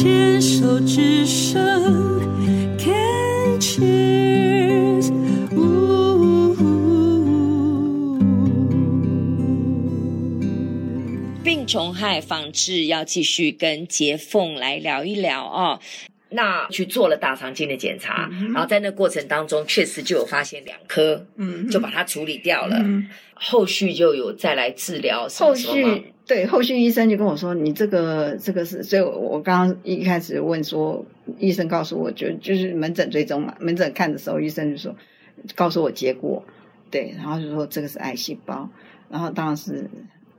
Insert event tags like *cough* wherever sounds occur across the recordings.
牵手之声，Can cheers，病虫害防治要继续跟杰凤来聊一聊哦。那去做了大肠镜的检查，嗯、然后在那过程当中确实就有发现两颗，嗯，就把它处理掉了。嗯、后续就有再来治疗什么什么。后续对，后续医生就跟我说，你这个这个是，所以我刚刚一开始问说，医生告诉我就就是门诊追踪嘛，门诊看的时候，医生就说告诉我结果，对，然后就说这个是癌细胞，然后当时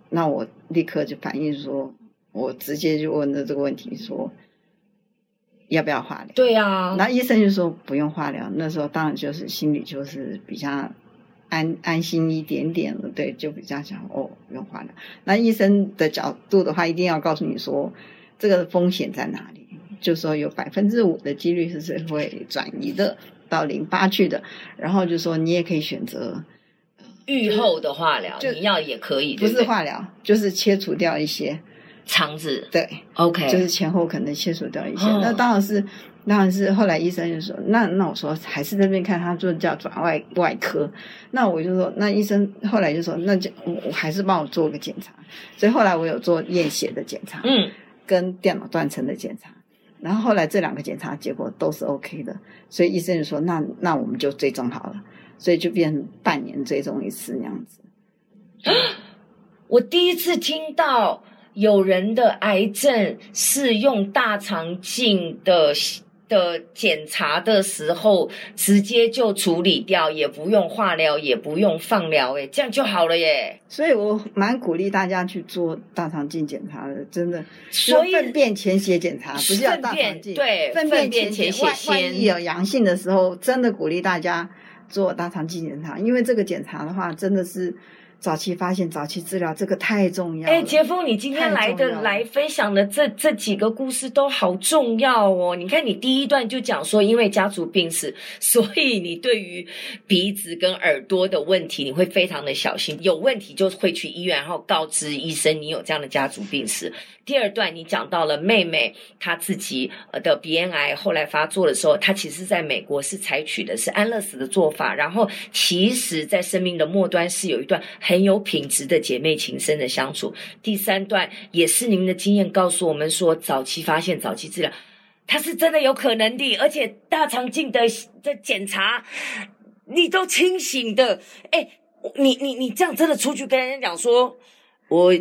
那我立刻就反应说，我直接就问了这个问题说。要不要化疗？对啊，那医生就说不用化疗。那时候当然就是心里就是比较安安心一点点了，对，就比较想哦，不用化疗。那医生的角度的话，一定要告诉你说这个风险在哪里，就说有百分之五的几率是会转移的到淋巴去的。然后就说你也可以选择预后的化疗，就你要也可以，不是化疗，就是切除掉一些。肠子对，OK，就是前后可能切除掉一些。哦、那当然是，当然是后来医生就说，那那我说还是那边看，他做叫转外外科。那我就说，那医生后来就说，那就我我还是帮我做个检查。所以后来我有做验血的检查，嗯，跟电脑断层的检查。然后后来这两个检查结果都是 OK 的，所以医生就说，那那我们就追踪好了，所以就变成半年追踪一次那样子。*gasps* 我第一次听到。有人的癌症是用大肠镜的的检查的时候，直接就处理掉，也不用化疗，也不用放疗，诶，这样就好了耶。所以我蛮鼓励大家去做大肠镜检查的，真的。所以粪便潜血检查不是要大肠镜，对，粪便潜血先。万一有阳性的时候，真的鼓励大家做大肠镜检查，因为这个检查的话，真的是。早期发现、早期治疗，这个太重要了。哎，杰峰，你今天来的来分享的这这几个故事都好重要哦。你看，你第一段就讲说，因为家族病史，*laughs* 所以你对于鼻子跟耳朵的问题，你会非常的小心，有问题就会去医院，然后告知医生你有这样的家族病史。第二段你讲到了妹妹她自己的鼻咽癌后来发作的时候，她其实在美国是采取的是安乐死的做法，然后其实在生命的末端是有一段。很有品质的姐妹情深的相处。第三段也是您的经验告诉我们说，早期发现、早期治疗，它是真的有可能的。而且大肠镜的的检查，你都清醒的。哎，你你你这样真的出去跟人家讲说，我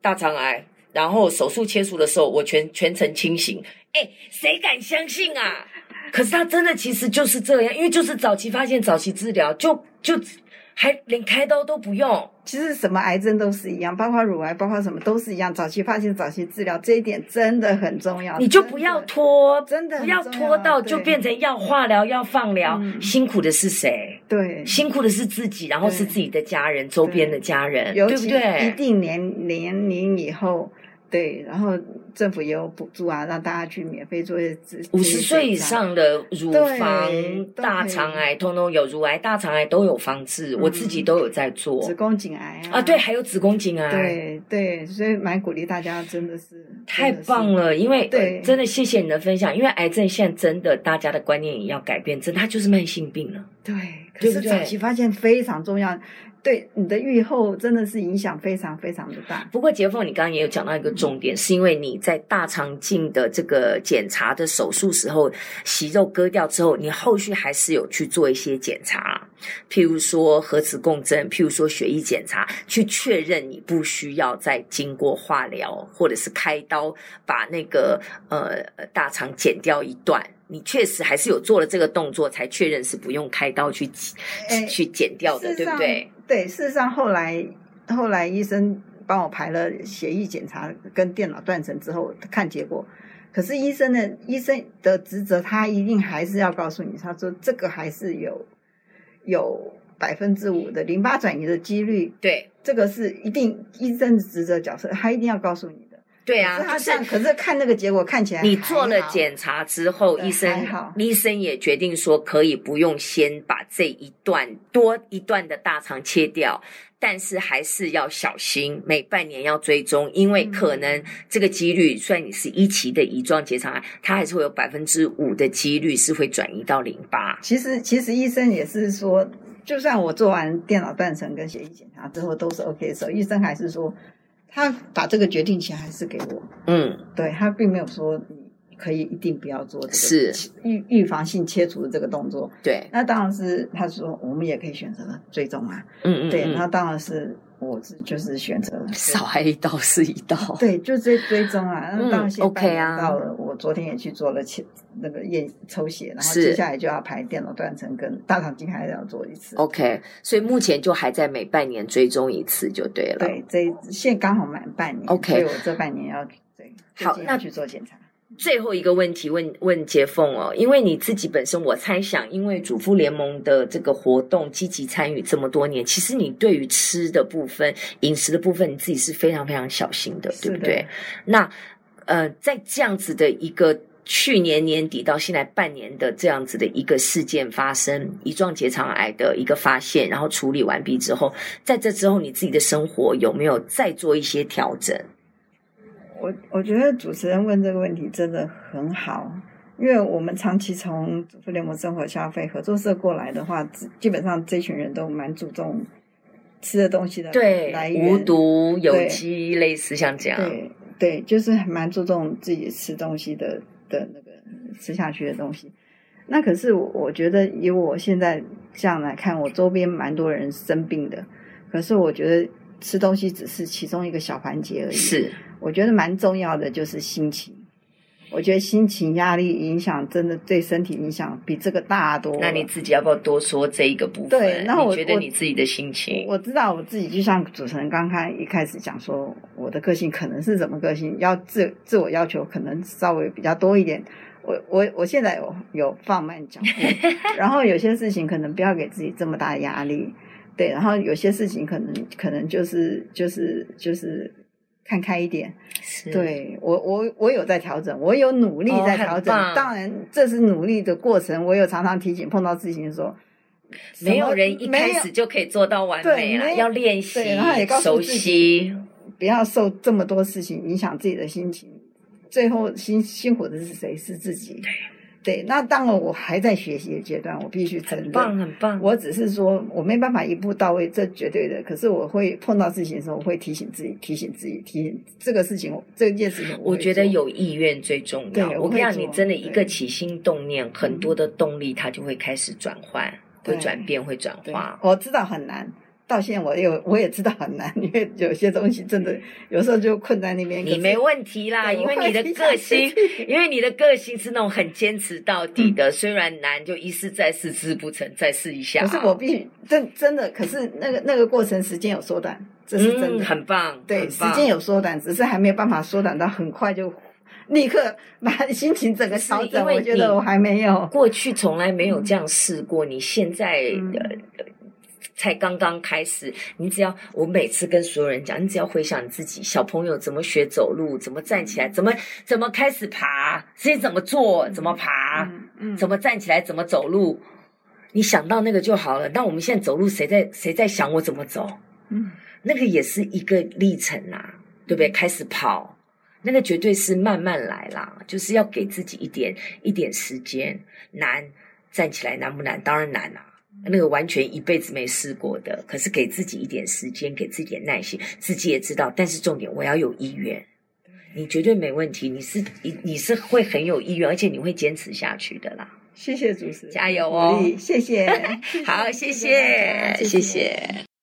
大肠癌，然后手术切除的时候，我全全程清醒。哎，谁敢相信啊？可是他真的其实就是这样，因为就是早期发现、早期治疗，就就。还连开刀都不用，其实什么癌症都是一样，包括乳癌，包括什么都是一样。早期发现，早期治疗，这一点真的很重要。你就不要拖，真的，不要拖到就变成要化疗、要放疗。嗯、辛苦的是谁？对，辛苦的是自己，然后是自己的家人、周边的家人，对不对？一定年年龄以后。对，然后政府也有补助啊，让大家去免费做一些。五十岁以上的乳房、大肠癌，通通有乳癌、大肠癌都有防治，嗯、我自己都有在做。子宫颈癌啊，啊，对，还有子宫颈癌。对对，所以蛮鼓励大家，真的是太棒了，因为对、呃，真的谢谢你的分享，因为癌症现在真的大家的观念也要改变，真的它就是慢性病了。对，可是早期发现非常重要。对你的预后真的是影响非常非常的大。不过杰凤，你刚刚也有讲到一个重点，是因为你在大肠镜的这个检查的手术时候，息肉割掉之后，你后续还是有去做一些检查，譬如说核磁共振，譬如说血液检查，去确认你不需要再经过化疗或者是开刀把那个呃大肠剪掉一段。你确实还是有做了这个动作，才确认是不用开刀去去剪掉的，对不对？对，事实上后来后来医生帮我排了血液检查跟电脑断层之后看结果，可是医生的医生的职责，他一定还是要告诉你，他说这个还是有有百分之五的淋巴转移的几率，对，这个是一定医生的职责角色，他一定要告诉你。对啊，他这样，可是看那个结果看起来，你做了检查之后，医生医生也决定说可以不用先把这一段多一段的大肠切掉，但是还是要小心，每半年要追踪，因为可能这个几率，虽然你是一期的乙状结肠癌，它还是会有百分之五的几率是会转移到淋巴。其实，其实医生也是说，就算我做完电脑断层跟血液检查之后都是 OK 的时候，医生还是说，他把这个决定权还是给我。嗯，对，他并没有说你。可以一定不要做这个是预预防性切除的这个动作。对，那当然是他说我们也可以选择追踪啊。嗯嗯，对，那当然是我就是选择少挨一刀是一刀。*laughs* 对，就追追踪啊。那当然现在到了，我昨天也去做了切那个验抽血，然后接下来就要排电脑断层跟大肠镜还要做一次。OK，所以目前就还在每半年追踪一次就对了。对，这现在刚好满半年。OK，所以我这半年要对好那去做检查。最后一个问题问问杰凤哦，因为你自己本身，我猜想，因为主妇联盟的这个活动积极参与这么多年，其实你对于吃的部分、饮食的部分，你自己是非常非常小心的，对不对？那呃，在这样子的一个去年年底到现在半年的这样子的一个事件发生，乙状结肠癌的一个发现，然后处理完毕之后，在这之后，你自己的生活有没有再做一些调整？我我觉得主持人问这个问题真的很好，因为我们长期从主妇联盟生活消费合作社过来的话，基本上这群人都蛮注重吃的东西的对来源，无毒有机，类似像这样，对对，就是蛮注重自己吃东西的的那个吃下去的东西。那可是我我觉得以我现在这样来看，我周边蛮多人生病的，可是我觉得吃东西只是其中一个小环节而已。是。我觉得蛮重要的就是心情，我觉得心情压力影响真的对身体影响比这个大多。那你自己要不要多说这一个部分？对，那我觉得你自己的心情，我，我知道我自己就像主持人刚开一开始讲说，我的个性可能是什么个性，要自自我要求可能稍微比较多一点。我我我现在有有放慢脚步，*laughs* 然后有些事情可能不要给自己这么大的压力，对，然后有些事情可能可能就是就是就是。看开一点，是对我我我有在调整，我有努力在调整。哦、当然，这是努力的过程。我有常常提醒碰到事情说，没有人一开始就可以做到完美了，要练习，然后也告诉自己不要受这么多事情影响自己的心情。最后辛辛苦的是谁？是自己。对，那当然我还在学习的阶段，我必须承认。很棒，很棒。我只是说我没办法一步到位，这绝对的。可是我会碰到事情的时候，我会提醒自己，提醒自己，提醒这个事情，这件事情我。我觉得有意愿最重要。对，我跟你讲，你真的一个起心动念，很多的动力它就会开始转换，会转变，会转化。我知道很难。到现在我有我也知道很难，因为有些东西真的有时候就困在那边。你没问题啦，因为你的个性，因为你的个性是那种很坚持到底的。嗯、虽然难，就一试再试，试不成再试一下。可是我必须真真的，可是那个那个过程时间有缩短，这是真的，嗯、很棒。对，时间有缩短，只是还没有办法缩短到很快就立刻把 *laughs* 心情整个调整。我觉得我还没有，过去从来没有这样试过，嗯、你现在的。嗯才刚刚开始，你只要我每次跟所有人讲，你只要回想你自己小朋友怎么学走路，怎么站起来，怎么怎么开始爬，先怎么坐，怎么爬，嗯嗯、怎么站起来，怎么走路，你想到那个就好了。那我们现在走路，谁在谁在想我怎么走？嗯，那个也是一个历程啊，对不对？开始跑，那个绝对是慢慢来啦，就是要给自己一点一点时间。难，站起来难不难？当然难啊。那个完全一辈子没试过的，可是给自己一点时间，给自己点耐心，自己也知道。但是重点，我要有意愿。你绝对没问题，你是你你是会很有意愿，而且你会坚持下去的啦。谢谢主持人，加油哦！谢谢，*laughs* 好，谢谢，谢谢。谢谢。